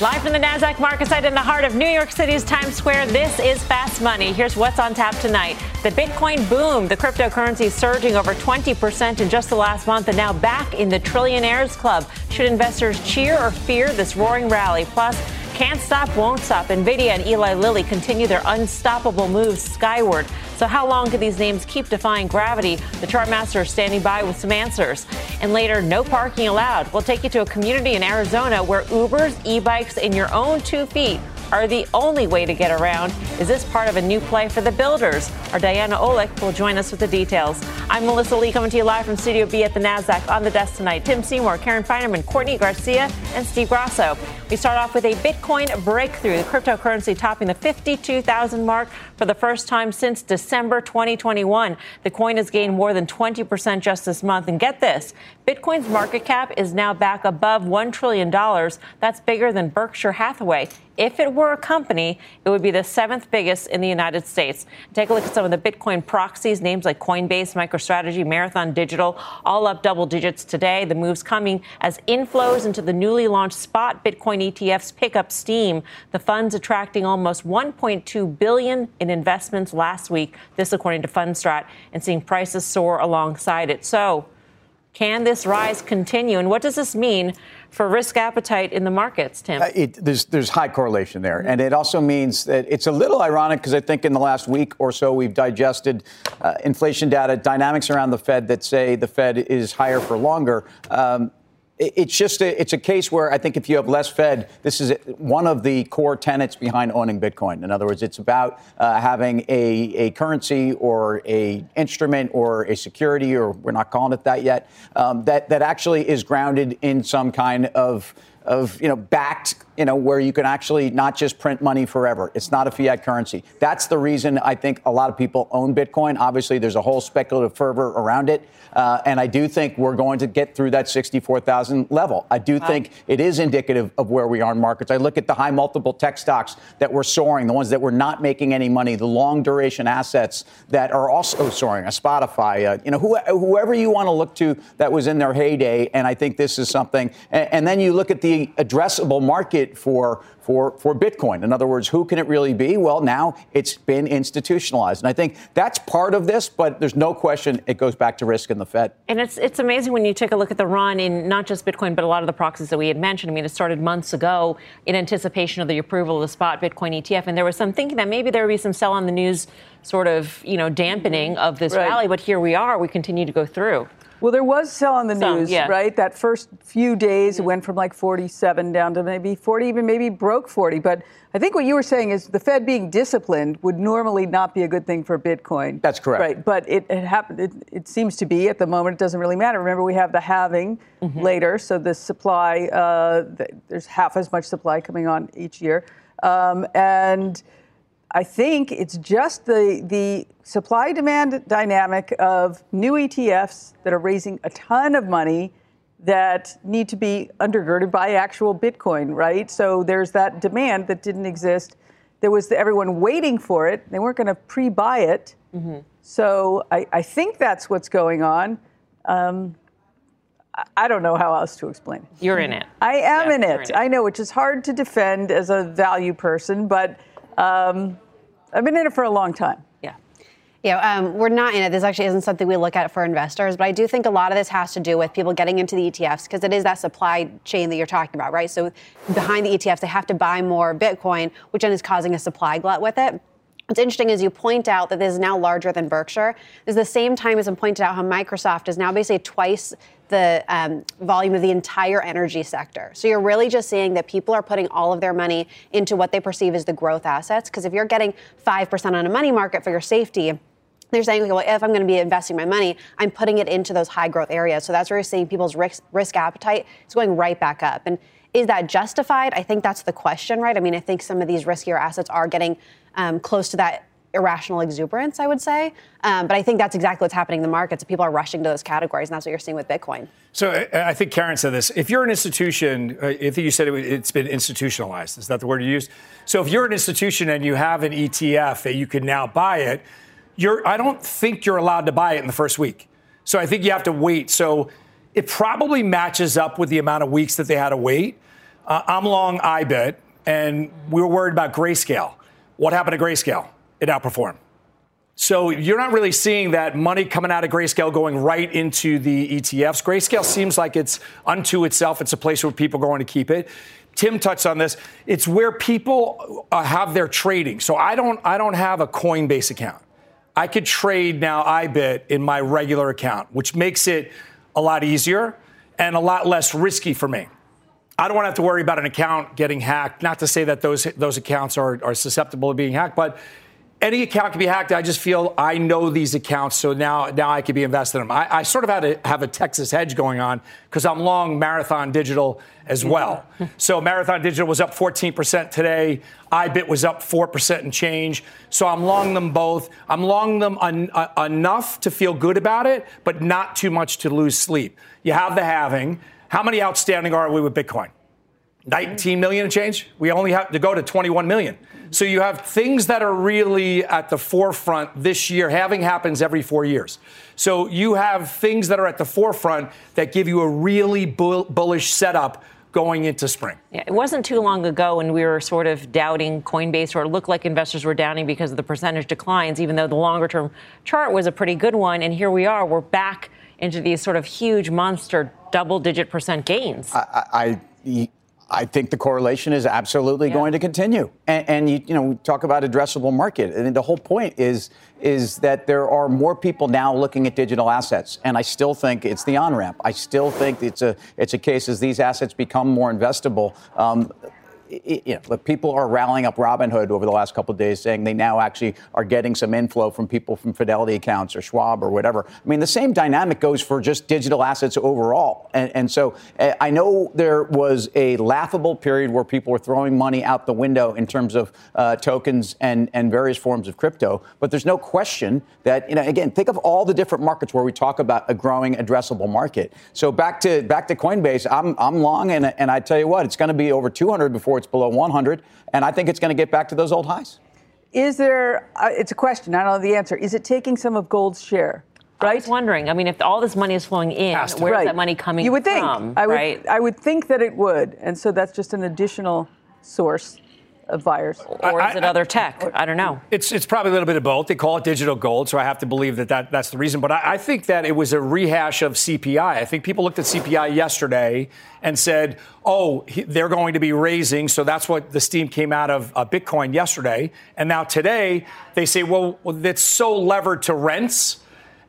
Live from the NASDAQ market site in the heart of New York City's Times Square, this is Fast Money. Here's what's on tap tonight. The Bitcoin boom, the cryptocurrency surging over 20% in just the last month and now back in the Trillionaires Club. Should investors cheer or fear this roaring rally? Plus, can't stop, won't stop. Nvidia and Eli Lilly continue their unstoppable moves skyward. So, how long can these names keep defying gravity? The chartmaster is standing by with some answers. And later, no parking allowed. We'll take you to a community in Arizona where Ubers, e bikes, and your own two feet are the only way to get around. Is this part of a new play for the builders? Our Diana Olick will join us with the details. I'm Melissa Lee coming to you live from Studio B at the NASDAQ on the desk tonight. Tim Seymour, Karen Finerman, Courtney Garcia, and Steve Grasso. We start off with a Bitcoin breakthrough, the cryptocurrency topping the 52,000 mark for the first time since December 2021. The coin has gained more than 20% just this month. And get this Bitcoin's market cap is now back above $1 trillion. That's bigger than Berkshire Hathaway. If it were a company, it would be the seventh biggest in the United States. Take a look at some of the Bitcoin proxies, names like Coinbase, MicroStrategy, Marathon Digital, all up double digits today. The moves coming as inflows into the newly launched spot Bitcoin ETFs pick up steam. The funds attracting almost 1.2 billion in investments last week. This according to Fundstrat, and seeing prices soar alongside it. So, can this rise continue? And what does this mean for risk appetite in the markets, Tim? Uh, it, there's, there's high correlation there. And it also means that it's a little ironic because I think in the last week or so we've digested uh, inflation data, dynamics around the Fed that say the Fed is higher for longer. Um, it's just a, it's a case where I think if you have less Fed, this is one of the core tenets behind owning Bitcoin. In other words, it's about uh, having a, a currency or a instrument or a security, or we're not calling it that yet, um, that that actually is grounded in some kind of of you know backed you know where you can actually not just print money forever it's not a fiat currency that's the reason i think a lot of people own bitcoin obviously there's a whole speculative fervor around it uh, and I do think we're going to get through that 64,000 level. I do wow. think it is indicative of where we are in markets. I look at the high multiple tech stocks that were soaring, the ones that were not making any money, the long duration assets that are also soaring, a Spotify, uh, you know, who, whoever you want to look to that was in their heyday. And I think this is something. And, and then you look at the addressable market for for, for Bitcoin. In other words, who can it really be? Well, now it's been institutionalized. And I think that's part of this, but there's no question it goes back to risk in the Fed. And it's, it's amazing when you take a look at the run in not just Bitcoin, but a lot of the proxies that we had mentioned. I mean, it started months ago in anticipation of the approval of the spot Bitcoin ETF. And there was some thinking that maybe there would be some sell on the news sort of, you know, dampening of this right. rally. But here we are. We continue to go through. Well, there was sell on the Some, news, yeah. right? That first few days, it went from like 47 down to maybe 40, even maybe broke 40. But I think what you were saying is the Fed being disciplined would normally not be a good thing for Bitcoin. That's correct. Right. But it, it happened. It, it, seems to be at the moment. It doesn't really matter. Remember, we have the halving mm-hmm. later, so the supply uh, there's half as much supply coming on each year, um, and I think it's just the the supply demand dynamic of new ETFs that are raising a ton of money that need to be undergirded by actual Bitcoin, right? So there's that demand that didn't exist. There was the, everyone waiting for it. They weren't going to pre-buy it. Mm-hmm. So I, I, think that's what's going on. Um, I don't know how else to explain it. You're in it. I am yeah, in, it. in, it. I know, which is hard to defend as a value person, but um, I've been in it for a long time. Yeah. Yeah, um, we're not in it. This actually isn't something we look at for investors, but I do think a lot of this has to do with people getting into the ETFs because it is that supply chain that you're talking about, right? So behind the ETFs, they have to buy more Bitcoin, which then is causing a supply glut with it. What's interesting is you point out that this is now larger than Berkshire. This is the same time as I pointed out how Microsoft is now basically twice the um, volume of the entire energy sector. So you're really just seeing that people are putting all of their money into what they perceive as the growth assets. Because if you're getting 5% on a money market for your safety, they're saying, okay, well, if I'm going to be investing my money, I'm putting it into those high growth areas. So that's where you're seeing people's risk, risk appetite is going right back up. And Is that justified? I think that's the question, right? I mean, I think some of these riskier assets are getting um, close to that irrational exuberance, I would say. Um, but I think that's exactly what's happening in the markets. People are rushing to those categories, and that's what you're seeing with Bitcoin. So I think Karen said this. If you're an institution, uh, I think you said it's been institutionalized. Is that the word you used? So if you're an institution and you have an ETF that you can now buy it, you're, I don't think you're allowed to buy it in the first week. So I think you have to wait. So it probably matches up with the amount of weeks that they had to wait. Uh, I'm long IBIT, and we were worried about grayscale. What happened to grayscale? It outperformed. So you're not really seeing that money coming out of Grayscale going right into the ETFs. Grayscale seems like it's unto itself. It's a place where people are going to keep it. Tim touched on this. It's where people uh, have their trading. So I don't I don't have a Coinbase account. I could trade now IBIT in my regular account, which makes it a lot easier and a lot less risky for me. I don't want to have to worry about an account getting hacked. Not to say that those those accounts are, are susceptible to being hacked, but any account can be hacked. I just feel I know these accounts, so now now I can be invested in them. I, I sort of had to have a Texas hedge going on because I'm long Marathon Digital as well. so Marathon Digital was up 14% today. IBIT was up 4% and change. So I'm long them both. I'm long them un, uh, enough to feel good about it, but not too much to lose sleep. You have the halving. How many outstanding are we with Bitcoin? 19 million and change? We only have to go to 21 million. So you have things that are really at the forefront this year. Halving happens every four years. So you have things that are at the forefront that give you a really bull- bullish setup going into spring. Yeah, it wasn't too long ago when we were sort of doubting Coinbase, or it looked like investors were doubting because of the percentage declines, even though the longer term chart was a pretty good one. And here we are, we're back into these sort of huge monster double digit percent gains. I, I I think the correlation is absolutely yeah. going to continue. And, and, you, you know, we talk about addressable market. and the whole point is is that there are more people now looking at digital assets. And I still think it's the on ramp. I still think it's a it's a case as these assets become more investable. Um, you know, look, people are rallying up Robinhood over the last couple of days, saying they now actually are getting some inflow from people from Fidelity accounts or Schwab or whatever. I mean, the same dynamic goes for just digital assets overall. And, and so uh, I know there was a laughable period where people were throwing money out the window in terms of uh, tokens and, and various forms of crypto. But there's no question that, you know, again, think of all the different markets where we talk about a growing addressable market. So back to back to Coinbase, I'm, I'm long, and, and I tell you what, it's going to be over 200 before it's below 100, and I think it's going to get back to those old highs. Is there? Uh, it's a question. I don't know the answer. Is it taking some of gold's share? Right? I was wondering. I mean, if all this money is flowing in, where's right. that money coming you would think. from? I would, right? I would think that it would, and so that's just an additional source of buyers. Or is it other tech? I don't know. It's it's probably a little bit of both. They call it digital gold, so I have to believe that, that that's the reason. But I, I think that it was a rehash of CPI. I think people looked at CPI yesterday and said, oh, they're going to be raising. So that's what the steam came out of uh, Bitcoin yesterday. And now today they say, well, it's so levered to rents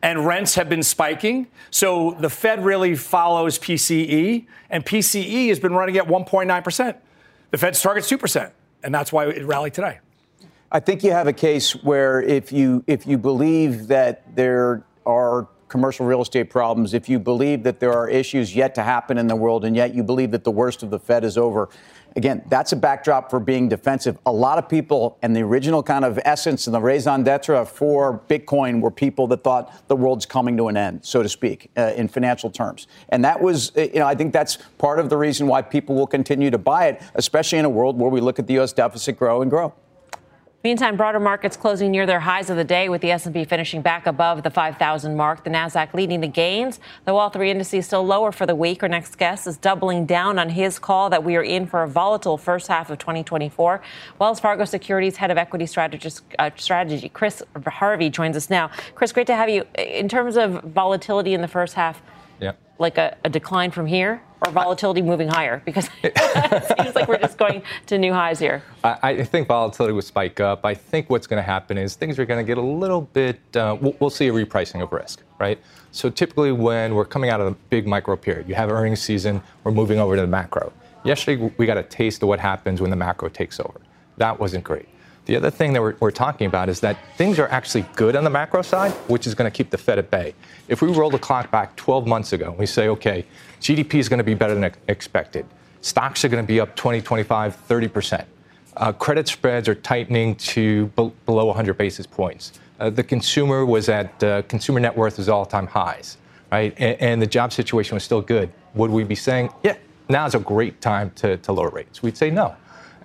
and rents have been spiking. So the Fed really follows PCE, and PCE has been running at 1.9%. The Fed's target's 2% and that's why it rallied today. I think you have a case where if you if you believe that there are commercial real estate problems, if you believe that there are issues yet to happen in the world, and yet you believe that the worst of the Fed is over, again, that's a backdrop for being defensive. A lot of people, and the original kind of essence and the raison d'etre for Bitcoin were people that thought the world's coming to an end, so to speak, uh, in financial terms. And that was, uh, you know, I think that's part of the reason why people will continue to buy it, especially in a world where we look at the U.S. deficit grow and grow. Meantime, broader markets closing near their highs of the day with the S&P finishing back above the 5,000 mark. The Nasdaq leading the gains, though all three indices still lower for the week. Our next guest is doubling down on his call that we are in for a volatile first half of 2024. Wells Fargo Securities head of equity strategist, uh, strategy, Chris Harvey, joins us now. Chris, great to have you. In terms of volatility in the first half, yeah. like a, a decline from here? Or volatility moving higher? Because it seems like we're just going to new highs here. I, I think volatility will spike up. I think what's going to happen is things are going to get a little bit, uh, we'll, we'll, see a repricing of risk, right? So typically when we're coming out of a big micro period, you have earnings season, we're moving over to the macro. Yesterday, we got a taste of what happens when the macro takes over. That wasn't great. The other thing that we're, we're, talking about is that things are actually good on the macro side, which is going to keep the Fed at bay. If we roll the clock back 12 months ago we say, okay, GDP is going to be better than expected, Stocks are going to be up 20, 25, 30%. Uh, credit spreads are tightening to be- below 100 basis points. Uh, the consumer was at uh, consumer net worth is all-time highs, right? And, and, the job situation was still good. Would we be saying, yeah, now is a great time to, to lower rates? We'd say no.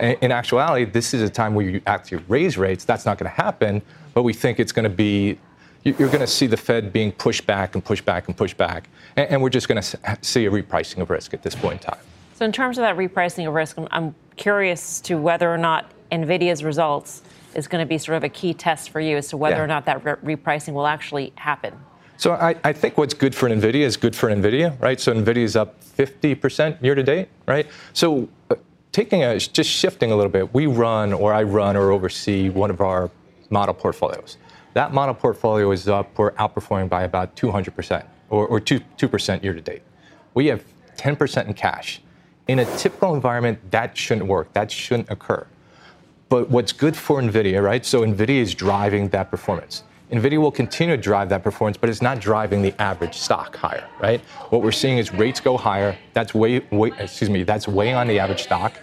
In, in actuality, this is a time where you actually raise rates. That's not going to happen, but we think it's going to be you're going to see the Fed being pushed back and pushed back and pushed back. And, we're just going to see a repricing of risk at this point in time. So, in terms of that repricing of risk, I'm, I'm curious to whether or not NVIDIA's results is going to be sort of a key test for you as to whether yeah. or not that re- repricing will actually happen. So I, I, think what's good for NVIDIA is good for NVIDIA, right? So NVIDIA is up 50% year to date, right? So uh, taking a, just shifting a little bit, we run or I run or oversee one of our model portfolios. That model portfolio is up, we're outperforming by about 200% or, or 2, 2% year to date. We have 10% in cash. In a typical environment, that shouldn't work. That shouldn't occur. But what's good for NVIDIA, right? So NVIDIA is driving that performance. NVIDIA will continue to drive that performance, but it's not driving the average stock higher, right? What we're seeing is rates go higher. That's way, way excuse me, that's weighing on the average stock.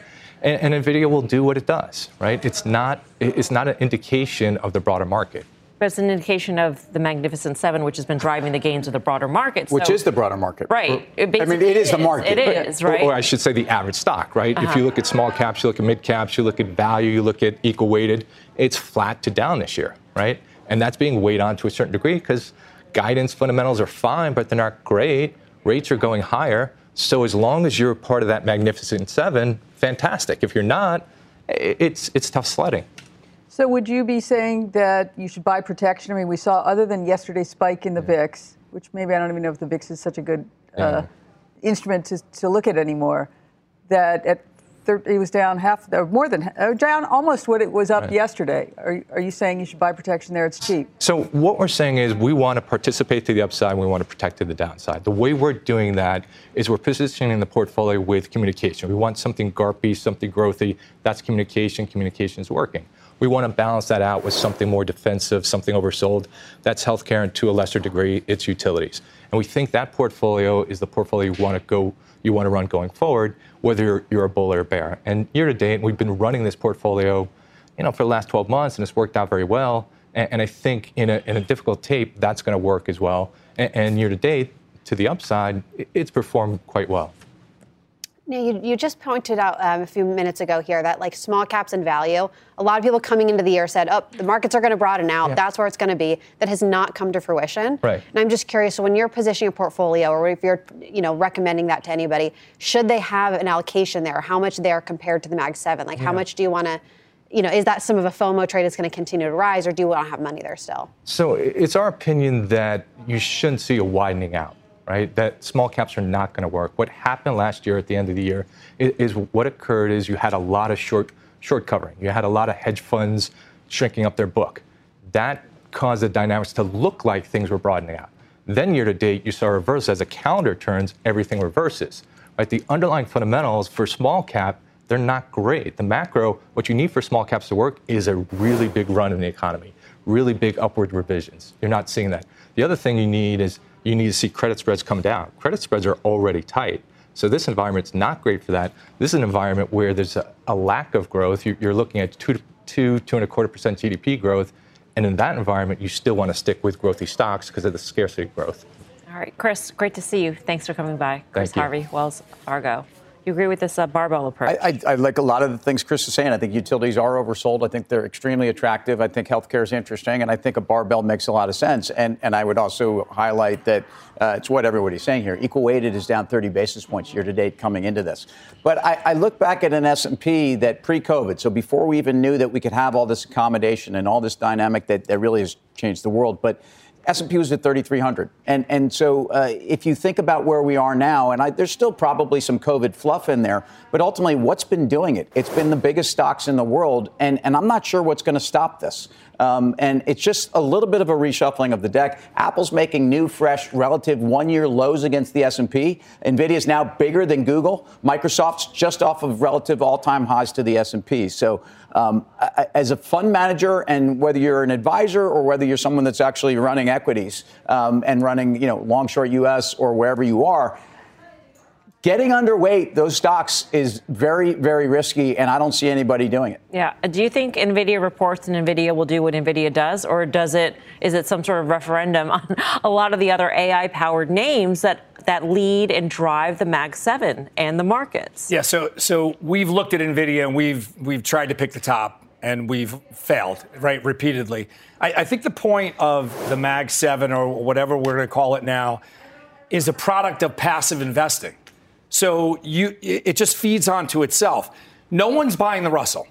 And, and NVIDIA will do what it does, right? It's not, it's not an indication of the broader market but it's an indication of the Magnificent Seven, which has been driving the gains of the broader market. Which is the broader market. Right. I mean, it is, the market. It is, right? Or, or, I should say the average stock, right? Uh-huh. If you look at small caps, you look at mid caps, you look at value, you look at equal weighted, it's flat to down this year, right? And that's being weighed on to a certain degree because guidance fundamentals are fine, but they're not great. Rates are going higher. So as long as you're part of that Magnificent Seven, fantastic. If you're not, it's, it's tough sledding. So would you be saying that you should buy protection? I mean, we saw other than yesterday's spike in the VIX, which maybe I don't even know if the VIX is such a good uh, instrument to, to look at anymore. That at it was down half, or more than uh, down almost what it was up right. yesterday. Are, are you saying you should buy protection there? It's cheap. So what we're saying is we want to participate to the upside. and We want to protect to the downside. The way we're doing that is we're positioning the portfolio with communication. We want something garpy, something growthy. That's communication. Communication is working. We want to balance that out with something more defensive, something oversold. That's healthcare, and to a lesser degree, it's utilities. And we think that portfolio is the portfolio you want to go, you want to run going forward, whether you're, a bull or a bear. And year to date, we've been running this portfolio, you know, for the last 12 months, and it's worked out very well. And, and I think in a, in a difficult tape, that's going to work as well. And, and year to date, to the upside, it's performed quite well. Now, you, you just pointed out um, a few minutes ago here that like small caps and value, a lot of people coming into the year said, oh, the markets are going to broaden out. Yeah. That's where it's going to be. That has not come to fruition. Right. And I'm just curious. So when you're positioning a portfolio, or if you're, you know, recommending that to anybody, should they have an allocation there? How much there compared to the Mag Seven? Like, yeah. how much do you want to? You know, is that some of a FOMO trade that's going to continue to rise, or do you want to have money there still? So it's our opinion that you shouldn't see a widening out right? That small caps are not going to work. What happened last year at the end of the year is, is, what occurred is you had a lot of short short covering. You had a lot of hedge funds shrinking up their book. That caused the dynamics to look like things were broadening out. Then year to date, you saw a reverse as the calendar turns, everything reverses. Right? The underlying fundamentals for small cap, they're not great. The macro, what you need for small caps to work is a really big run in the economy, really big upward revisions. You're not seeing that. The other thing you need is you need to see credit spreads come down. Credit spreads are already tight. So this environment's not great for that. This is an environment where there's a, a lack of growth. You, are looking at two, two, two and a quarter percent GDP growth, and in that environment, you still want to stick with growthy stocks because of the scarcity of growth. All right, Chris, great to see you. Thanks for coming by. Chris Harvey, Wells Fargo. You agree with this uh, barbell approach? I, I, I, like a lot of the things Chris is saying. I think utilities are oversold. I think they're extremely attractive. I think healthcare is interesting, and I think a barbell makes a lot of sense. And and I would also highlight that uh, it's what everybody's saying here. Equal weighted is down 30 basis points year to date coming into this. But I, I look back at an S&P that pre-COVID, so before we even knew that we could have all this accommodation and all this dynamic that, that really has changed the world, but S&P was at 3,300. And, and so uh, if you think about where we are now, and I, there's still probably some COVID fluff in there, but ultimately, what's been doing it? It's been the biggest stocks in the world, and, and I'm not sure what's going to stop this. Um, and it's just a little bit of a reshuffling of the deck. Apple's making new, fresh, relative one-year lows against the S&P. Nvidia is now bigger than Google. Microsoft's just off of relative all-time highs to the S&P. So um, as a fund manager, and whether you're an advisor or whether you're someone that's actually running equities um, and running, you know, long short U.S. or wherever you are, getting underweight those stocks is very, very risky, and I don't see anybody doing it. Yeah. Uh, do you think Nvidia reports and Nvidia will do what Nvidia does, or does it? Is it some sort of referendum on a lot of the other AI-powered names that that lead and drive the Mag Seven and the markets? Yeah. So so we've looked at Nvidia and we've we've tried to pick the top and we've failed, right, repeatedly. I, I, think the point of the Mag 7 or whatever we're going to call it now is a product of passive investing. So you, it just feeds onto itself. No one's buying the Russell.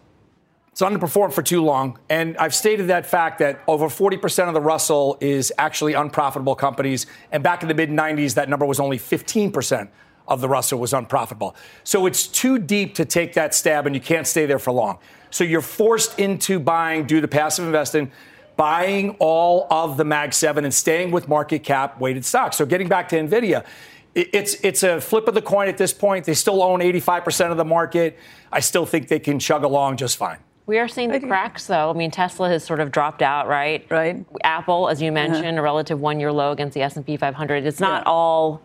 It's underperformed for too long. And I've stated that fact that over 40% of the Russell is actually unprofitable companies. And back in the mid 90s, that number was only 15% of the Russell was unprofitable. So it's too deep to take that stab, and you can't stay there for long. So you're forced into buying, due to passive investing, buying all of the Mag 7 and staying with market cap weighted stocks. So getting back to NVIDIA, it's it's a flip of the coin at this point. They still own 85% of the market. I still think they can chug along just fine. We are seeing the cracks, though. I mean, Tesla has sort of dropped out, right? Right. Apple, as you mentioned, uh-huh. a relative one-year low against the S&P 500. It's not yeah. all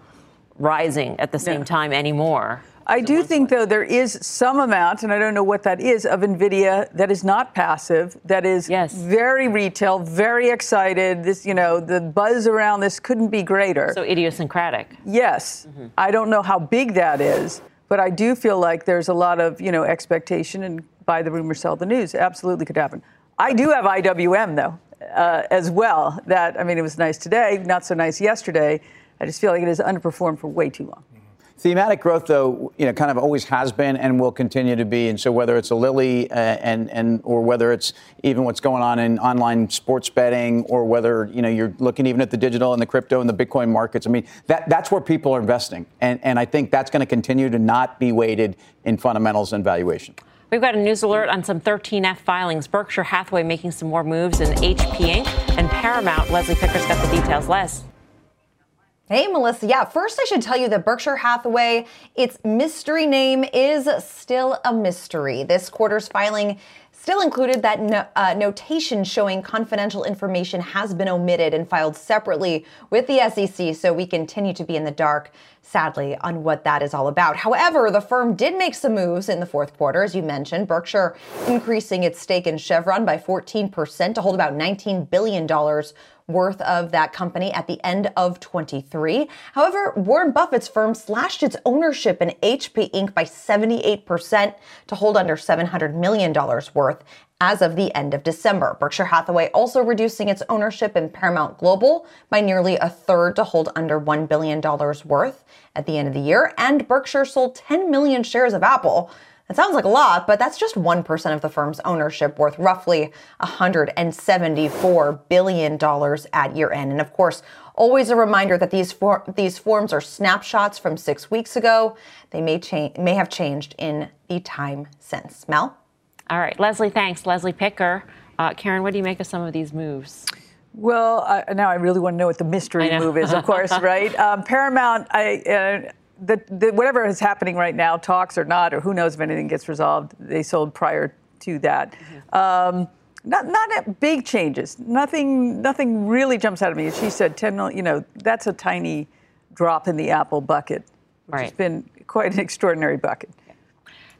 rising at the same yeah. time anymore. I do think, though, there is some amount, and I don't know what that is, of NVIDIA that is not passive, that is yes. very retail, very excited. This, you know, the buzz around this couldn't be greater. So idiosyncratic. Yes. Mm-hmm. I don't know how big that is, but I do feel like there's a lot of, you know, expectation and buy the rumor, sell the news. Absolutely could happen. I do have IWM, though, uh, as well. That, I mean, it was nice today, not so nice yesterday. I just feel like it has underperformed for way too long. Thematic growth, though, you know, kind of always has been and will continue to be. And so, whether it's a Lilly uh, and and or whether it's even what's going on in online sports betting, or whether you know you're looking even at the digital and the crypto and the Bitcoin markets, I mean, that that's where people are investing, and and I think that's going to continue to not be weighted in fundamentals and valuation. We've got a news alert on some 13F filings. Berkshire Hathaway making some more moves in HP Inc. and Paramount. Leslie Picker's got the details. Les. Hey, Melissa. Yeah, first I should tell you that Berkshire Hathaway, its mystery name is still a mystery. This quarter's filing still included that no, uh, notation showing confidential information has been omitted and filed separately with the SEC, so we continue to be in the dark, sadly, on what that is all about. However, the firm did make some moves in the fourth quarter, as you mentioned. Berkshire increasing its stake in Chevron by 14% to hold about $19 billion worth of that company at the end of 23. However, Warren Buffett's firm slashed its ownership in HP Inc. by 78% to hold under $700 million worth as of the end of December. Berkshire Hathaway also reducing its ownership in Paramount Global by nearly a third to hold under $1 billion worth at the end of the year. And Berkshire sold 10 million shares of Apple that sounds like a lot, but that's just 1% of the firm's ownership, worth roughly $174 billion at year end. And of course, always a reminder that these, for- these forms are snapshots from six weeks ago. They may, cha- may have changed in the time since. Mel? All right, Leslie, thanks. Leslie Picker. Uh, Karen, what do you make of some of these moves? Well, uh, now I really want to know what the mystery move is, of course, right? Um, Paramount, I, uh, the, the, whatever is happening right now, talks or not, or who knows if anything gets resolved, they sold prior to that. Mm-hmm. Um, not not big changes. Nothing nothing really jumps out at me. She said 10 million. You know, that's a tiny drop in the Apple bucket. Which right. has been quite an extraordinary bucket.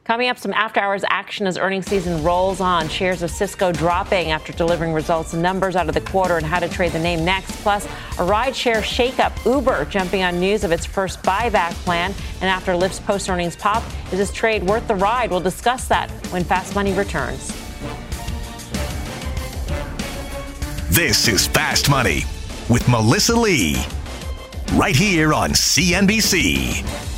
Coming up, some after hours action as earnings season rolls on. Shares of Cisco dropping after delivering results and numbers out of the quarter and how to trade the name next. Plus, a rideshare shakeup. Uber jumping on news of its first buyback plan. And after Lyft's post earnings pop, is this trade worth the ride? We'll discuss that when Fast Money returns. This is Fast Money with Melissa Lee. Right here on CNBC.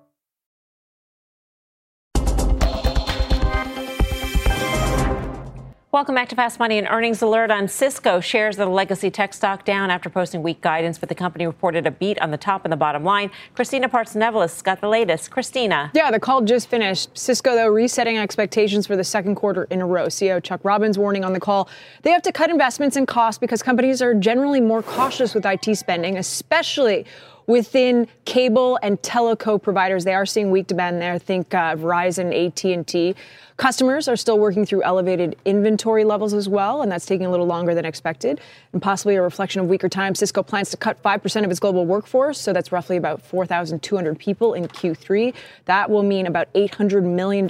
Welcome back to Fast Money. and earnings alert on Cisco shares of the legacy tech stock down after posting weak guidance, but the company reported a beat on the top and the bottom line. Christina Partsinevelos got the latest. Christina. Yeah, the call just finished. Cisco, though, resetting expectations for the second quarter in a row. CEO Chuck Robbins warning on the call they have to cut investments and costs because companies are generally more cautious with IT spending, especially within cable and teleco providers. They are seeing weak demand there. Think uh, Verizon, AT&T. Customers are still working through elevated inventory levels as well, and that's taking a little longer than expected, and possibly a reflection of weaker times. Cisco plans to cut 5% of its global workforce, so that's roughly about 4,200 people in Q3. That will mean about $800 million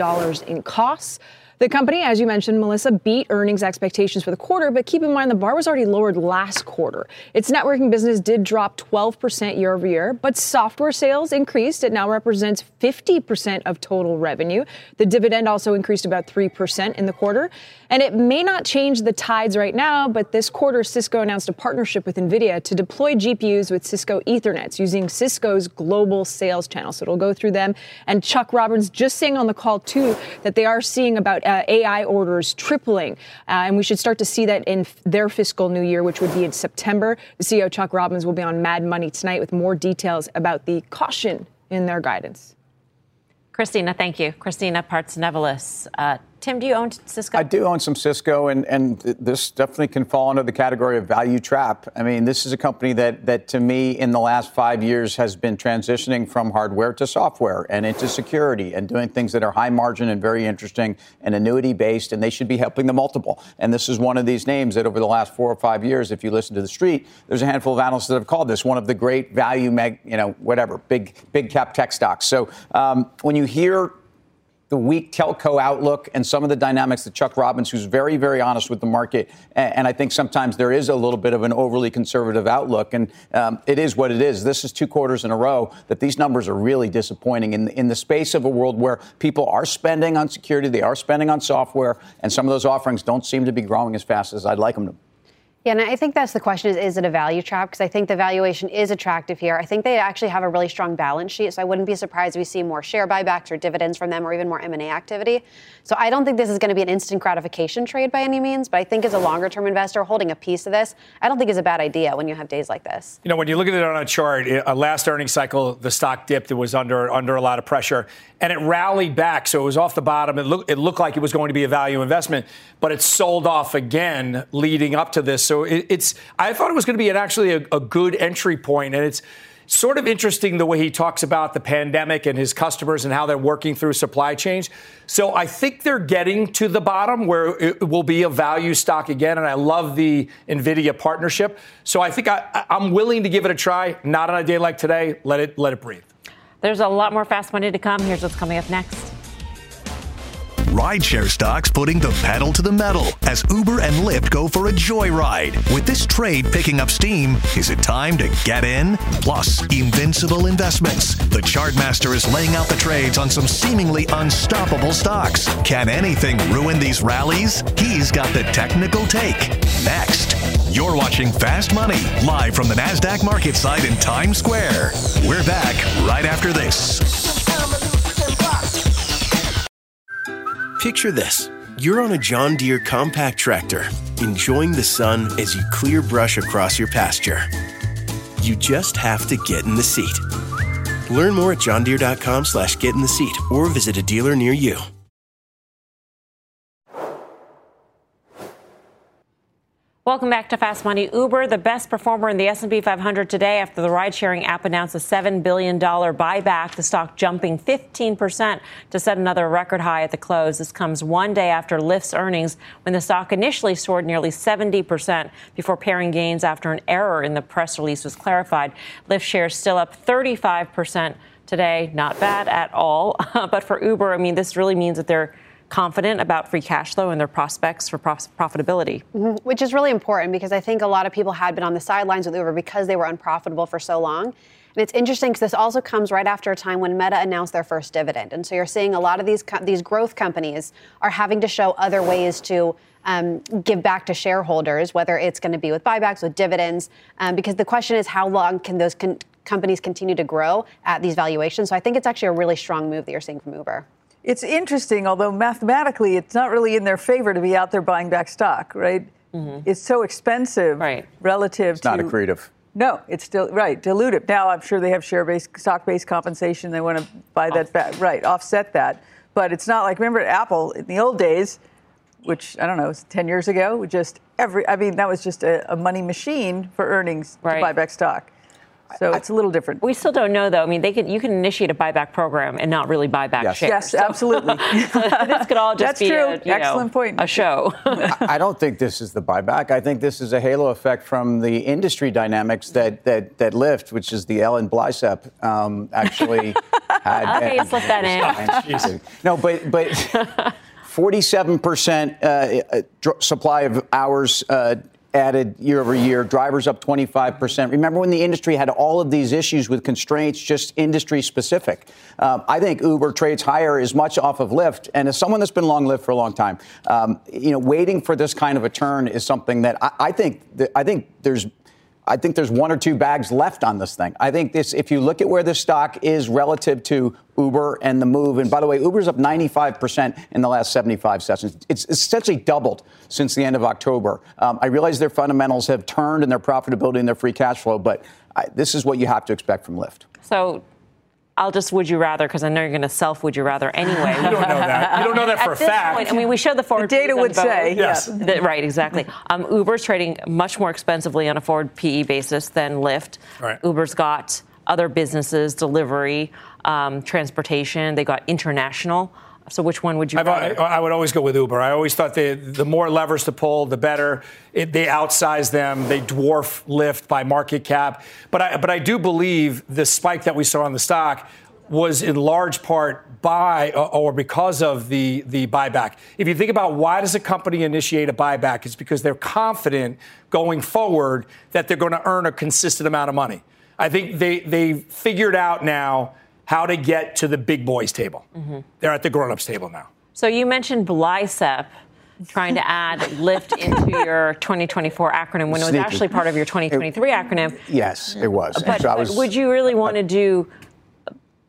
in costs. The company, as you mentioned, Melissa, beat earnings expectations for the quarter, but keep in mind the bar was already lowered last quarter. Its networking business did drop 12% year over year, but software sales increased. It now represents 50% of total revenue. The dividend also increased about 3% in the quarter. And it may not change the tides right now, but this quarter, Cisco announced a partnership with NVIDIA to deploy GPUs with Cisco Ethernets using Cisco's global sales channel. So it'll go through them. And Chuck Robbins just saying on the call, too, that they are seeing about uh, AI orders tripling. Uh, and we should start to see that in their fiscal new year, which would be in September. The CEO, Chuck Robbins, will be on Mad Money tonight with more details about the caution in their guidance. Christina, thank you. Christina Partsinevelos. Uh, Tim, do you own Cisco? I do own some Cisco, and, and this definitely can fall under the category of value trap. I mean, this is a company that, that to me, in the last five years, has been transitioning from hardware to software and into security and doing things that are high margin and very interesting and annuity based, and they should be helping the multiple. And this is one of these names that over the last four or five years, if you listen to the street, there's a handful of analysts that have called this one of the great value, mag, you know, whatever, big, big cap tech stocks. So um, when you hear the weak telco outlook and some of the dynamics that Chuck Robbins, who's very, very honest with the market, and, I think sometimes there is a little bit of an overly conservative outlook, and um, it is what it is. This is two quarters in a row that these numbers are really disappointing in, in the space of a world where people are spending on security, they are spending on software, and some of those offerings don't seem to be growing as fast as I'd like them to. Yeah, and I think that's the question is, is it a value trap? Because I think the valuation is attractive here. I think they actually have a really strong balance sheet, so I wouldn't be surprised if we see more share buybacks or dividends from them or even more M&A activity. So I don't think this is going to be an instant gratification trade by any means, but I think as a longer term investor holding a piece of this, I don't think is a bad idea when you have days like this. You know, when you look at it on a chart, a uh, last earnings cycle, the stock dipped, it was under under a lot of pressure, and it rallied back. So it was off the bottom. It looked it looked like it was going to be a value investment, but it sold off again leading up to this. So it, it's I thought it was going to be an, actually a, a good entry point, and it's sort of interesting the way he talks about the pandemic and his customers and how they're working through supply chains. So I think they're getting to the bottom where it will be a value stock again. And I love the NVIDIA partnership. So I think I, am willing to give it a try. Not on a day like today. Let it let it breathe. There's a lot more fast money to come. Here's what's coming up next rideshare stocks putting the pedal to the metal as Uber and Lyft go for a joyride. With this trade picking up steam, is it time to get in? Plus, invincible investments. The Chartmaster is laying out the trades on some seemingly unstoppable stocks. Can anything ruin these rallies? He's got the technical take. Next. You're watching Fast Money live from the NASDAQ market site in Times Square. We're back right after this. Picture this you're on a John Deere compact tractor, enjoying the sun as you clear brush across your pasture. You just have to get in the seat. Learn more at johndeere.com slash get in the seat or visit a dealer near you. Welcome back to Fast Money. Uber, the best performer in the S&P 500 today after the ride-sharing app announced a $7 billion buyback, the stock jumping 15% to set another record high at the close. This comes one day after Lyft's earnings when the stock initially soared nearly 70% before paring gains after an error in the press release was clarified. Lyft shares still up 35% today. Not bad at all. but for Uber, I mean, this really means that they're confident about free cash flow and their prospects for profitability. Mm-hmm. Which is really important because I think a lot of people had been on the sidelines with Uber because they were unprofitable for so long. And it's interesting because this also comes right after a time when Meta announced their first dividend. And so you're seeing a lot of these, these growth companies are having to show other ways to um, give back to shareholders, whether it's going to be with buybacks, with dividends, um, because the question is how long can those con- companies continue to grow at these valuations? So I think it's actually a really strong move that you're seeing from Uber. It's interesting, although mathematically it's not really in their favor to be out there buying back stock, right? Mm-hmm. It's so expensive right. relative it's to. not accretive. No, it's still right dilutive. Now I'm sure they have share-based, stock-based compensation. They want to buy that back, right? Offset that, but it's not like remember Apple in the old days, which I don't know, was ten years ago. Just every, I mean, that was just a, a money machine for earnings right. to buy back stock. So it's a little different. We still don't know, though. I mean, they could you can initiate a buyback program and not really buy back yes. shares. Yes, absolutely. this could all just That's be true. A, Excellent know, point. A show. I don't think this is the buyback. I think this is a halo effect from the industry dynamics that that that Lyft, which is the Ellen Blicep, um, actually had. okay, you slip that in. no, but but. 47% uh, uh, supply of hours uh, added year over year, drivers up 25%. Remember when the industry had all of these issues with constraints, just industry specific? Um, I think Uber trades higher as much off of Lyft. And as someone that's been long Lyft for a long time, um, you know, waiting for this kind of a turn is something that I, I think, that, I think there's I think there's one or two bags left on this thing. I think this, if you look at where the stock is relative to Uber and the move, and by the way, Uber's up 95% in the last 75 sessions. It's essentially doubled since the end of October. Um, I realize their fundamentals have turned and their profitability and their free cash flow, but I, this is what you have to expect from Lyft. So I'll just would you rather because I know you're going to self would you rather anyway. you don't know that. You don't know that for a fact. Point, I mean, we show the forward. The data would say yes. That, right, exactly. Um, Uber's trading much more expensively on a forward PE basis than Lyft. Right. Uber's got other businesses, delivery, um, transportation. They got international. So which one would you? I, I would always go with Uber. I always thought they, the more levers to pull, the better. It, they outsize them. They dwarf Lyft by market cap. But I, but I do believe the spike that we saw on the stock was in large part by uh, or because of the, the buyback. If you think about why does a company initiate a buyback, it's because they're confident going forward that they're going to earn a consistent amount of money. I think they they figured out now how to get to the big boys table. Mm-hmm. They're at the grown-ups table now. So you mentioned Blicep trying to add Lyft into your 2024 acronym when it was actually part of your 2023 it, acronym. Yes, it was. But, so was, would you really want to do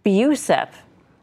Busep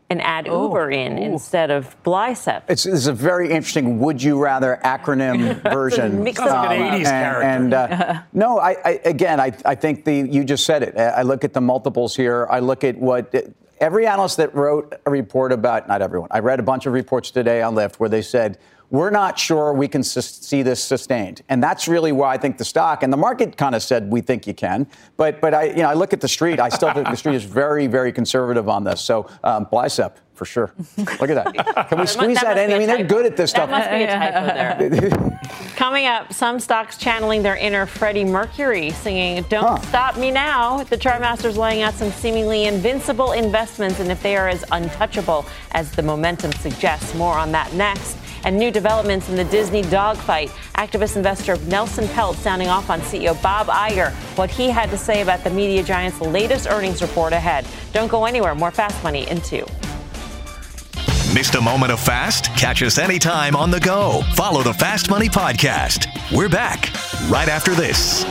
and add oh, Uber in ooh. instead of Blicep. It's, it's, a very interesting would you rather acronym version. Mix um, like an 80s and, character. And uh, no, I, I, again, I, I think the you just said it. I look at the multiples here. I look at what every analyst that wrote a report about, not everyone, I read a bunch of reports today on Lyft where they said, we're not sure we can see this sustained. And that's really why I think the stock and the market kind of said we think you can. But but I you know I look at the street. I still think the street is very very conservative on this. So um, Blicep for sure. Look at that. Can we squeeze that, that in? I mean, they're good at this that stuff. That must be a typo there. Coming up, some stocks channeling their inner Freddie Mercury, singing "Don't huh. Stop Me Now." The chartmasters laying out some seemingly invincible investments, and if they are as untouchable as the momentum suggests. More on that next and new developments in the Disney dogfight. Activist investor Nelson Peltz sounding off on CEO Bob Iger, what he had to say about the media giant's latest earnings report ahead. Don't go anywhere. More Fast Money in two. Missed a moment of fast? Catch us anytime on the go. Follow the Fast Money Podcast. We're back right after this.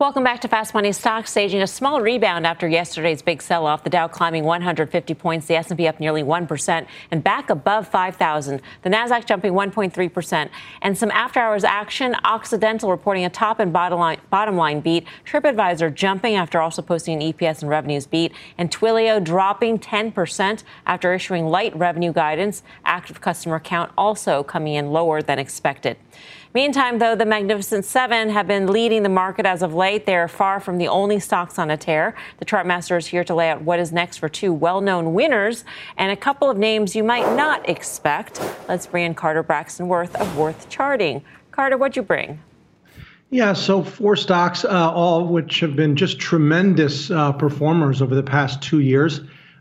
Welcome back to Fast Money. Stocks staging a small rebound after yesterday's big sell-off. The Dow climbing 150 points, the S&P up nearly 1% and back above 5,000. The Nasdaq jumping 1.3%. And some after-hours action. Occidental reporting a top and bottom line, bottom line beat. TripAdvisor jumping after also posting an EPS and revenues beat. And Twilio dropping 10% after issuing light revenue guidance. Active customer count also coming in lower than expected. Meantime, though, the Magnificent Seven have been leading the market as of late. They are far from the only stocks on a tear. The Chartmaster is here to lay out what is next for two well known winners and a couple of names you might not expect. Let's bring in Carter Braxton Worth of Worth Charting. Carter, what'd you bring? Yeah, so four stocks, uh, all which have been just tremendous uh, performers over the past two years.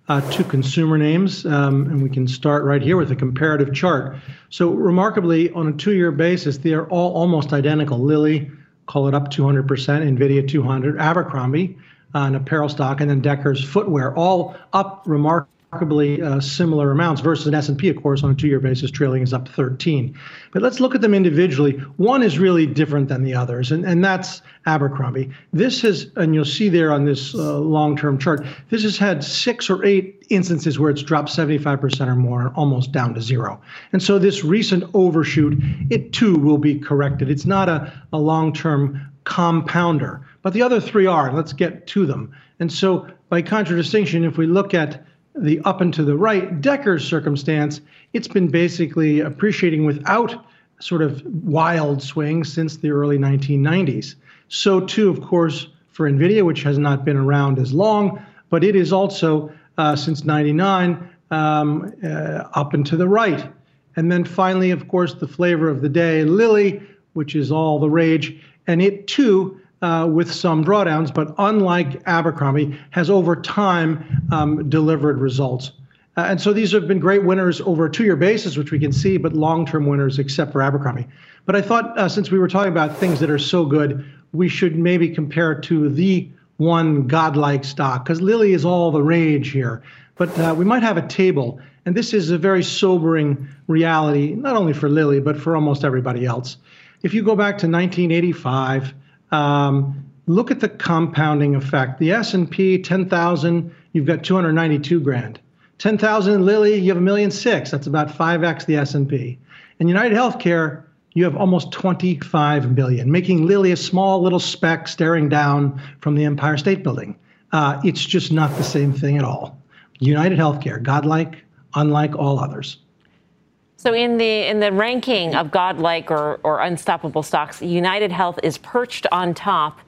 Uh, two consumer names, um, and we can start right here with a comparative chart. So, remarkably, on a two year basis, they are all almost identical. Lilly, call it up 200%, NVIDIA 200, Abercrombie, uh, an apparel stock, and then Deckers footwear, all up remarkably remarkably uh, similar amounts versus an S&P, of course, on a two-year basis, trailing is up 13. But let's look at them individually. One is really different than the others, and, and that's Abercrombie. This has, and you'll see there on this uh, long-term chart, this has had six or eight instances where it's dropped 75% or more, almost down to zero. And so this recent overshoot, it too will be corrected. It's not a, a long-term compounder, but the other three are. Let's get to them. And so by contradistinction, if we look at the up and to the right Decker's circumstance, it's been basically appreciating without sort of wild swings since the early 1990s. So, too, of course, for NVIDIA, which has not been around as long, but it is also uh, since 99 um, uh, up and to the right. And then finally, of course, the flavor of the day, Lilly, which is all the rage. And it too uh, with some drawdowns, but unlike Abercrombie, has over time um, delivered results. Uh, and so these have been great winners over a two year basis, which we can see, but long term winners except for Abercrombie. But I thought uh, since we were talking about things that are so good, we should maybe compare to the one godlike stock, because Lilly is all the rage here. But uh, we might have a table, and this is a very sobering reality, not only for Lilly, but for almost everybody else. If you go back to 1985, um, look at the compounding effect. The S&P 10,000, you've got 292 grand. 10,000 Lilly, you have a million six. That's about 5x the S&P. And United Healthcare, you have almost 25 billion, making Lilly a small little speck staring down from the Empire State Building. Uh, it's just not the same thing at all. United Healthcare, godlike, unlike all others. So in the in the ranking of godlike or, or unstoppable stocks, United Health is perched on top,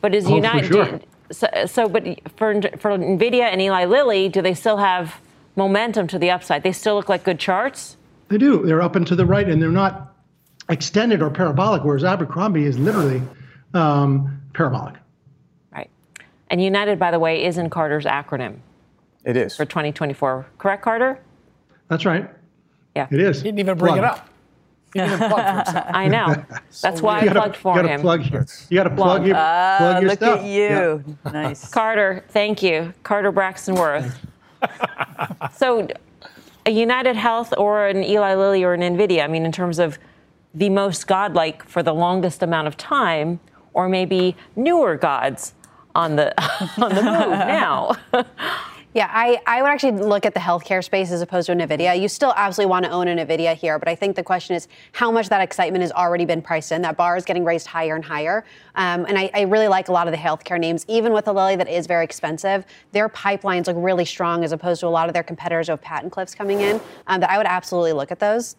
but is oh, United sure. so, so but for for Nvidia and Eli Lilly, do they still have momentum to the upside? They still look like good charts? They do. They're up and to the right and they're not extended or parabolic whereas Abercrombie is literally um, parabolic. Right. And United by the way is in Carter's acronym. It is. For 2024. Correct Carter? That's right. Yeah. It is. He didn't even bring Plug. it up. He didn't even plug for himself. I know. That's why I you gotta, plugged for you gotta him. Plug here. You got to plug your, Ah, plug your look stuff. at you. Nice. Carter, thank you. Carter Braxton Worth. so, a United Health or an Eli Lilly or an NVIDIA, I mean, in terms of the most godlike for the longest amount of time, or maybe newer gods on the, on the move now. Yeah, I, I would actually look at the healthcare space as opposed to NVIDIA. You still absolutely want to own NVIDIA here, but I think the question is how much that excitement has already been priced in. That bar is getting raised higher and higher. Um, and I, I really like a lot of the healthcare names, even with a Lilly that is very expensive. Their pipelines look really strong as opposed to a lot of their competitors who have patent cliffs coming in. Um, but I would absolutely look at those.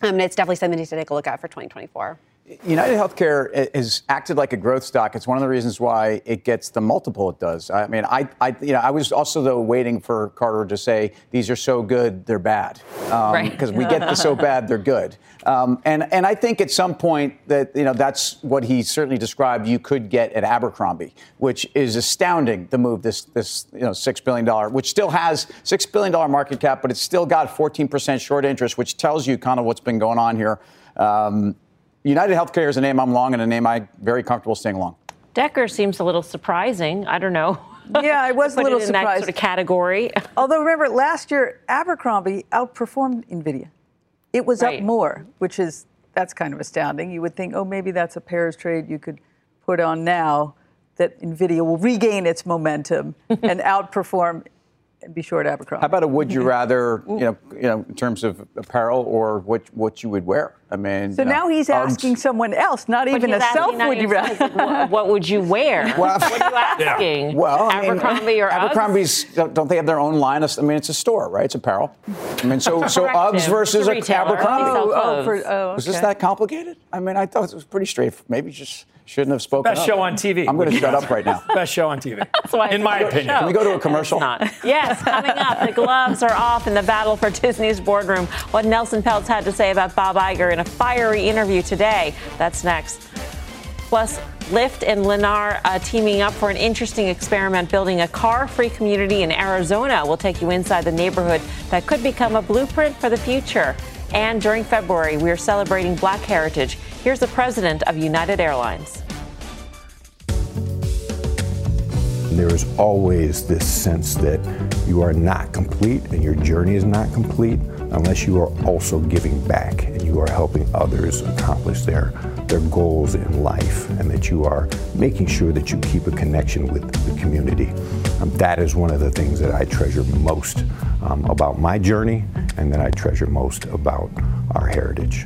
Um, and it's definitely something to take a look at for 2024. United Healthcare has acted like a growth stock. It's one of the reasons why it gets the multiple it does. I mean, I, I you know, I was also though waiting for Carter to say these are so good they're bad, because Right. we get the so bad they're good. Um, and and I think at some point that you know that's what he certainly described. You could get at Abercrombie, which is astounding. The move this this you know six billion dollar, which still has six billion dollar market cap, but it's still got 14 percent short interest, which tells you kind of what's been going on here. Um, United Healthcare is a name I'm long and a name I'm very comfortable staying long. Decker seems a little surprising. I don't know. Yeah, I was a little it in that surprised. sort of category. Although remember, last year Abercrombie outperformed Nvidia. It was Right. up more, which is that's kind of astounding. You would think, oh, maybe that's a pairs trade you could put on now that Nvidia will regain its momentum and outperform and be short Abercrombie. How about a would you rather, you know, you know, in terms of apparel or what what you would wear? I mean, So you know, now he's Uggs. asking someone else, not even a he's self not would you yourself, rather. what, what would you wear? Well, what are you asking? Well, I mean, Abercrombie or Uggs? Abercrombie's don't don't they have their own line? Of, I mean, it's a store, right? It's apparel. I mean, so so Correct Uggs versus a a retailer. Abercrombie. They Oh, oh, for, oh, Was this that complicated? I mean, I thought it was pretty straight. Maybe just shouldn't have spoken Best up. show on TV. I'm going to shut up right now. Best show on TV. That's why In my opinion. show. Can we go to a commercial? Not. Yes, coming up, the gloves are off in the battle for Disney's boardroom. What Nelson Peltz had to say about Bob Iger in a fiery interview today. That's next. Plus, Lyft and Lennar uh, teaming up for an interesting experiment building a car free community in Arizona. We'll take you inside the neighborhood that could become a blueprint for the future. And during February, we are celebrating Black Heritage. Here's the president of United Airlines. There is always this sense that you are not complete and your journey is not complete unless you are also giving back and you are helping others accomplish their, their goals in life and that you are making sure that you keep a connection with the community. Um, that is one of the things that I treasure most um, about my journey and that I treasure most about our heritage.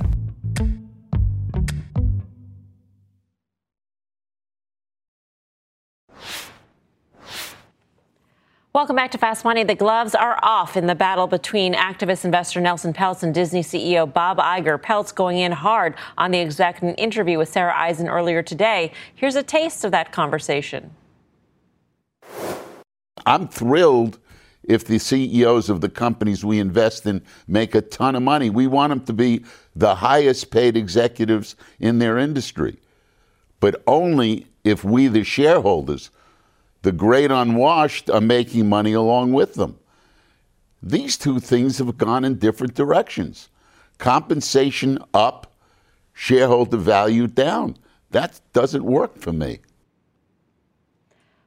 Welcome back to Fast Money. The gloves are off in the battle between activist investor Nelson Peltz and Disney CEO Bob Iger. Peltz going in hard on the exec in an interview with Sarah Eisen earlier today. Here's a taste of that conversation. I'm thrilled if the CEOs of the companies we invest in make a ton of money. We want them to be the highest paid executives in their industry, but only if we, the shareholders, the great unwashed are making money along with them. These two things have gone in different directions. Compensation up, shareholder value down. That doesn't work for me.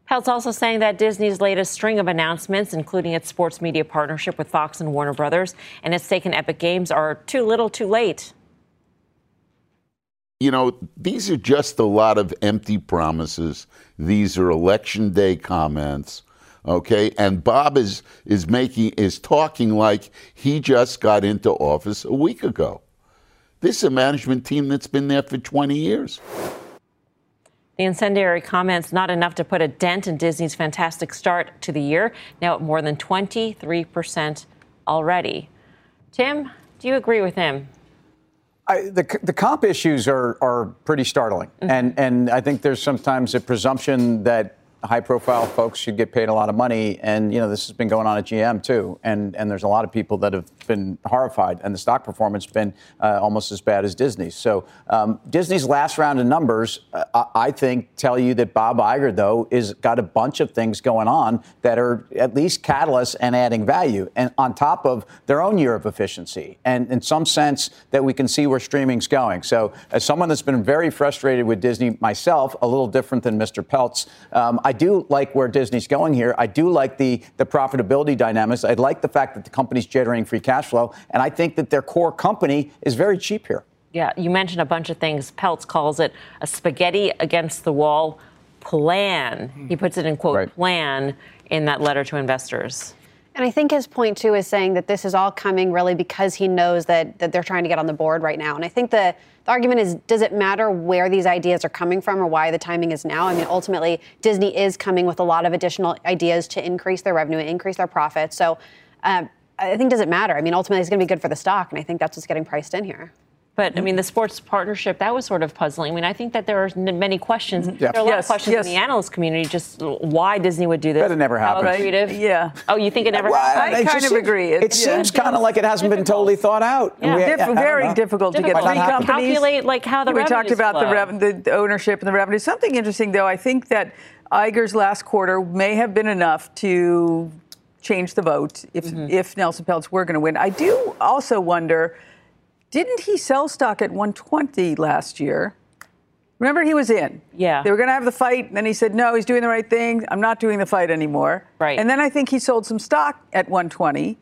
Peltz also saying that Disney's latest string of announcements, including its sports media partnership with Fox and Warner Brothers and its stake in Epic Games, are too little too late. You know, these are just a lot of empty promises. These are election day comments. Okay, and Bob is is making is talking like he just got into office a week ago. This is a management team that's been there for 20 years. The incendiary comments not enough to put a dent in Disney's fantastic start to the year, now at more than 23% already. Tim, do you agree with him? I, the, the comp issues are, are pretty startling. Mm-hmm. And, and I think there's sometimes a presumption that high profile folks should get paid a lot of money. And, you know, this has been going on at GM too. And, and there's a lot of people that have been horrified. And the stock performance been uh, almost as bad as Disney's. So um, Disney's last round of numbers, uh, I think, tell you that Bob Iger, though, is got a bunch of things going on that are at least catalysts and adding value. And on top of their own year of efficiency. And in some sense that we can see where streaming's going. So as someone that's been very frustrated with Disney myself, a little different than Mr. Peltz, um, I do like where Disney's going here. I do like the, the profitability dynamics. I like the fact that the company's generating free cash flow. And I think that their core company is very cheap here. Yeah, you mentioned a bunch of things. Peltz calls it a spaghetti against the wall plan. He puts it in quote right. plan in that letter to investors. And I think his point too is saying that this is all coming really because he knows that that they're trying to get on the board right now. And I think the, the argument is does it matter where these ideas are coming from or why the timing is now? I mean, ultimately, Disney is coming with a lot of additional ideas to increase their revenue, and increase their profits. So uh, I think does it matter? I mean, ultimately, it's going to be good for the stock, and I think that's what's getting priced in here. But I mean, the sports partnership that was sort of puzzling. I mean, I think that there are many questions. Mm-hmm. Yeah. There are a lot yes, of questions yes. in the analyst community, just why Disney would do this. That it never happened. Right? Yeah. Oh, you think it never well, happened? I, kind of agree. It, it yeah. seems kind of like it hasn't difficult. been totally thought out. Yeah. We, Dif- very difficult, difficult, to get three companies. Calculate like how the we talked about the, rev- the ownership and the revenue. Something interesting, though. I think that Iger's last quarter may have been enough to change the vote if mm-hmm. if Nelson Peltz were going to win. I do also wonder didn't he sell stock at 120 last year? Remember, he was in. Yeah. They were going to have the fight, and then he said, no, he's doing the right thing. I'm not doing the fight anymore. Right. And then I think he sold some stock at 120.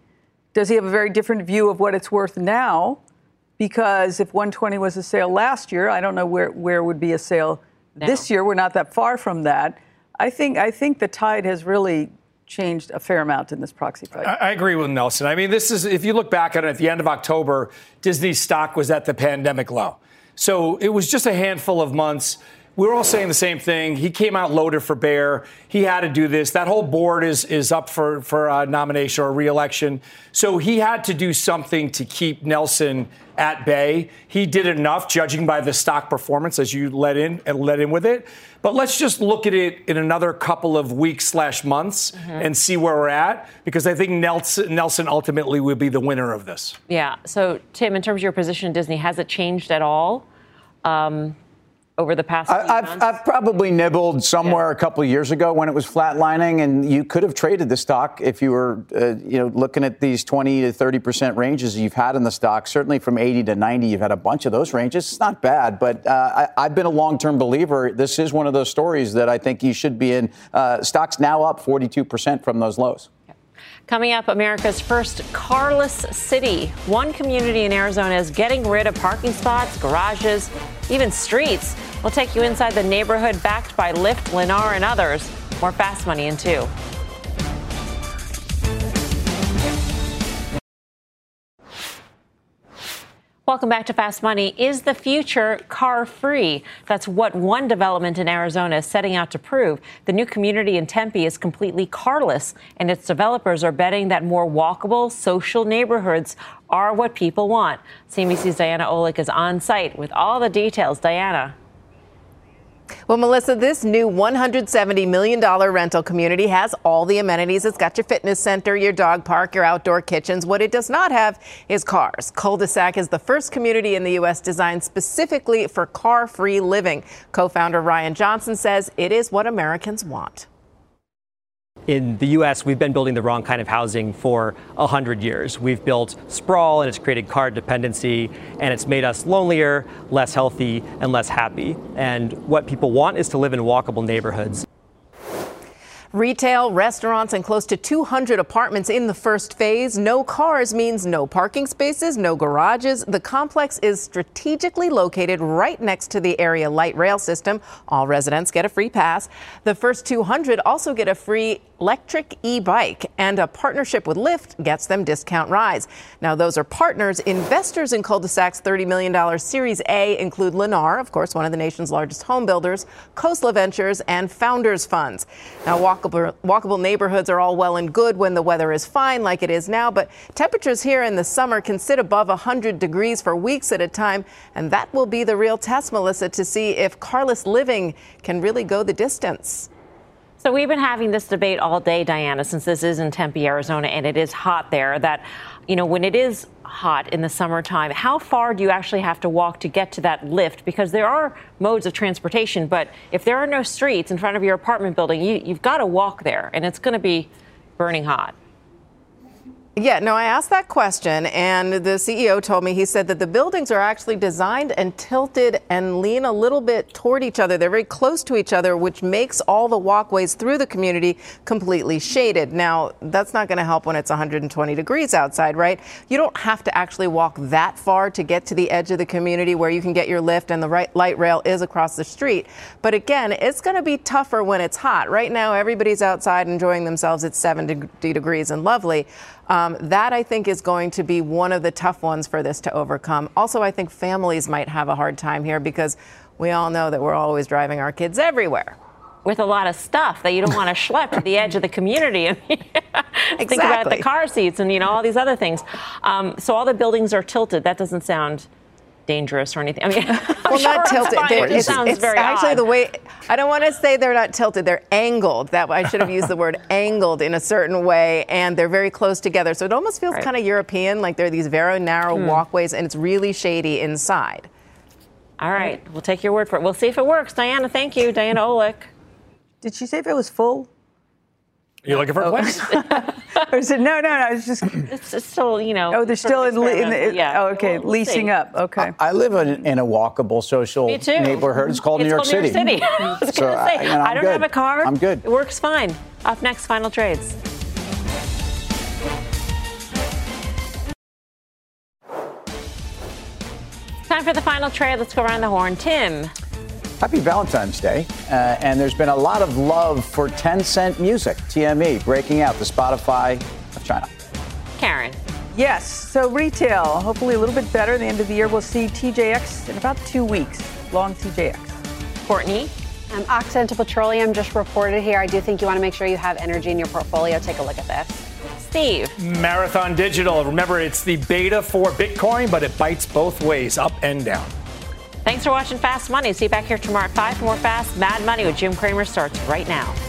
Does he have a very different view of what it's worth now? Because if 120 was a sale last year, I don't know where, where would be a sale now. this year. We're not that far from that. I think, I think the tide has really changed a fair amount in this proxy fight. I, I, agree with Nelson. I mean, this is, if you look back at it at the end of October, Disney's stock was at the pandemic low. So it was just a handful of months. We were all saying the same thing. He came out loaded for bear. He had to do this. That whole board is is up for for nomination or reelection. So he had to do something to keep Nelson at bay. He did enough, judging by the stock performance, as you let in and let in with it. But let's just look at it in another couple of weeks slash months mm-hmm. and see where we're at, because I think Nelson, Nelson ultimately will be the winner of this. Yeah. So Tim, in terms of your position in Disney, has it changed at all? Um, over the past I, I've, I've, probably nibbled somewhere yeah. a couple of years ago when it was flatlining, and you could have traded the stock if you were, uh, you know, looking at these 20 to 30 percent ranges you've had in the stock. Certainly from 80 to 90, you've had a bunch of those ranges. It's not bad, but uh, I, have been a long-term believer. This is one of those stories that I think you should be in. Uh, stocks now up 42 percent from those lows. Coming up, America's first carless city. One community in Arizona is getting rid of parking spots, garages, even streets. We'll take you inside the neighborhood backed by Lyft, Lennar, and others. More fast money in two. Welcome back to Fast Money. Is the future car free? That's what one development in Arizona is setting out to prove. The new community in Tempe is completely carless, and its developers are betting that more walkable, social neighborhoods are what people want. CNBC's Diana Olick is on site with all the details. Diana. Well, Melissa, this new $170 million rental community has all the amenities. It's got your fitness center, your dog park, your outdoor kitchens. What it does not have is cars. Culdesac is the first community in the U.S. designed specifically for car-free living. Co-founder Ryan Johnson says it is what Americans want in the US, we've been building the wrong kind of housing for 100 years. We've built sprawl and it's created car dependency and it's made us lonelier, less healthy, and less happy. And what people want is to live in walkable neighborhoods. Retail, restaurants, and close to 200 apartments in the first phase. No cars means no parking spaces, no garages. The complex is strategically located right next to the area light rail system. All residents get a free pass. The first 200 also get a free electric e-bike and a partnership with Lyft gets them discount rides. Now those are partners. Investors in Culdesac's $30 million Series A include Lennar, of course, one of the nation's largest home builders, Khosla Ventures, and Founders Funds. Now walkable, walkable neighborhoods are all well and good when the weather is fine like it is now, but temperatures here in the summer can sit above 100 degrees for weeks at a time, and that will be the real test, Melissa, to see if carless living can really go the distance. So we've been having this debate all day, Diana, since this is in Tempe, Arizona, and it is hot there. That, you know, when it is hot in the summertime, how far do you actually have to walk to get to that Lyft? Because there are modes of transportation, but if there are no streets in front of your apartment building, you, you've got to walk there, and it's going to be burning hot. Yeah, no, I asked that question, and the CEO told me he said that the buildings are actually designed and tilted and lean a little bit toward each other. They're very close to each other, which makes all the walkways through the community completely shaded. Now, that's not going to help when it's 120 degrees outside, right? You don't have to actually walk that far to get to the edge of the community where you can get your Lyft and the right light rail is across the street. But again, it's going to be tougher when it's hot. Right now, everybody's outside enjoying themselves. It's 70 degrees and lovely. Um, that I think is going to be one of the tough ones for this to overcome. Also, I think families might have a hard time here because we all know that we're always driving our kids everywhere with a lot of stuff that you don't want to schlep to the edge of the community. exactly. Think about the car seats and you know all these other things. Um, so all the buildings are tilted. That doesn't sound dangerous or anything. I mean, well, sure not tilted. It, it sounds it's very actually odd. the way. I don't want to say they're not tilted. They're angled. That I should have used the word angled in a certain way, and they're very close together. So it almost feels right. kind of European, like there are these very narrow hmm. walkways, and it's really shady inside. All right, we'll take your word for it. We'll see if it works. Diana, thank you. Diana Olick. Did she say if it was full? You looking for a place? or is it, no, no, no. It's just. It's, still, you know. Oh, they're still in, in the, yeah. Oh, okay, we'll, we'll leasing see. up. Okay. I, I live in, in, a walkable social neighborhood. It's called it's New York called City. New York City. I was so say, I, you know, I don't good. have a car. I'm good. It works fine. Up next, final trades. Time for the final trade. Let's go around the horn. Tim. Happy Valentine's Day. Uh, and there's been a lot of love for Tencent Music, TME, breaking out the Spotify of China. Karen. Yes, so retail, hopefully a little bit better. At the end of the year, we'll see TJX in about two weeks. Long TJX. Courtney. Um, Occidental Petroleum just reported here. I do think you want to make sure you have energy in your portfolio. Take a look at this. Steve. Marathon Digital. Remember, it's the beta for Bitcoin, but it bites both ways, up and down. Thanks for watching Fast Money. See you back here tomorrow at 5 for more Fast Mad Money with Jim Cramer starts right now.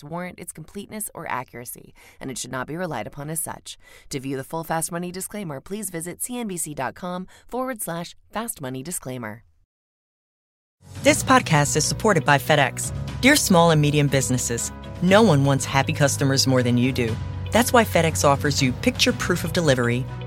warrant its completeness or accuracy, and it should not be relied upon as such. To view the full Fast Money disclaimer, please visit cnbc.com forward slash fast money disclaimer. This podcast is supported by FedEx. Dear small and medium businesses, no one wants happy customers more than you do. That's why FedEx offers you picture proof of delivery,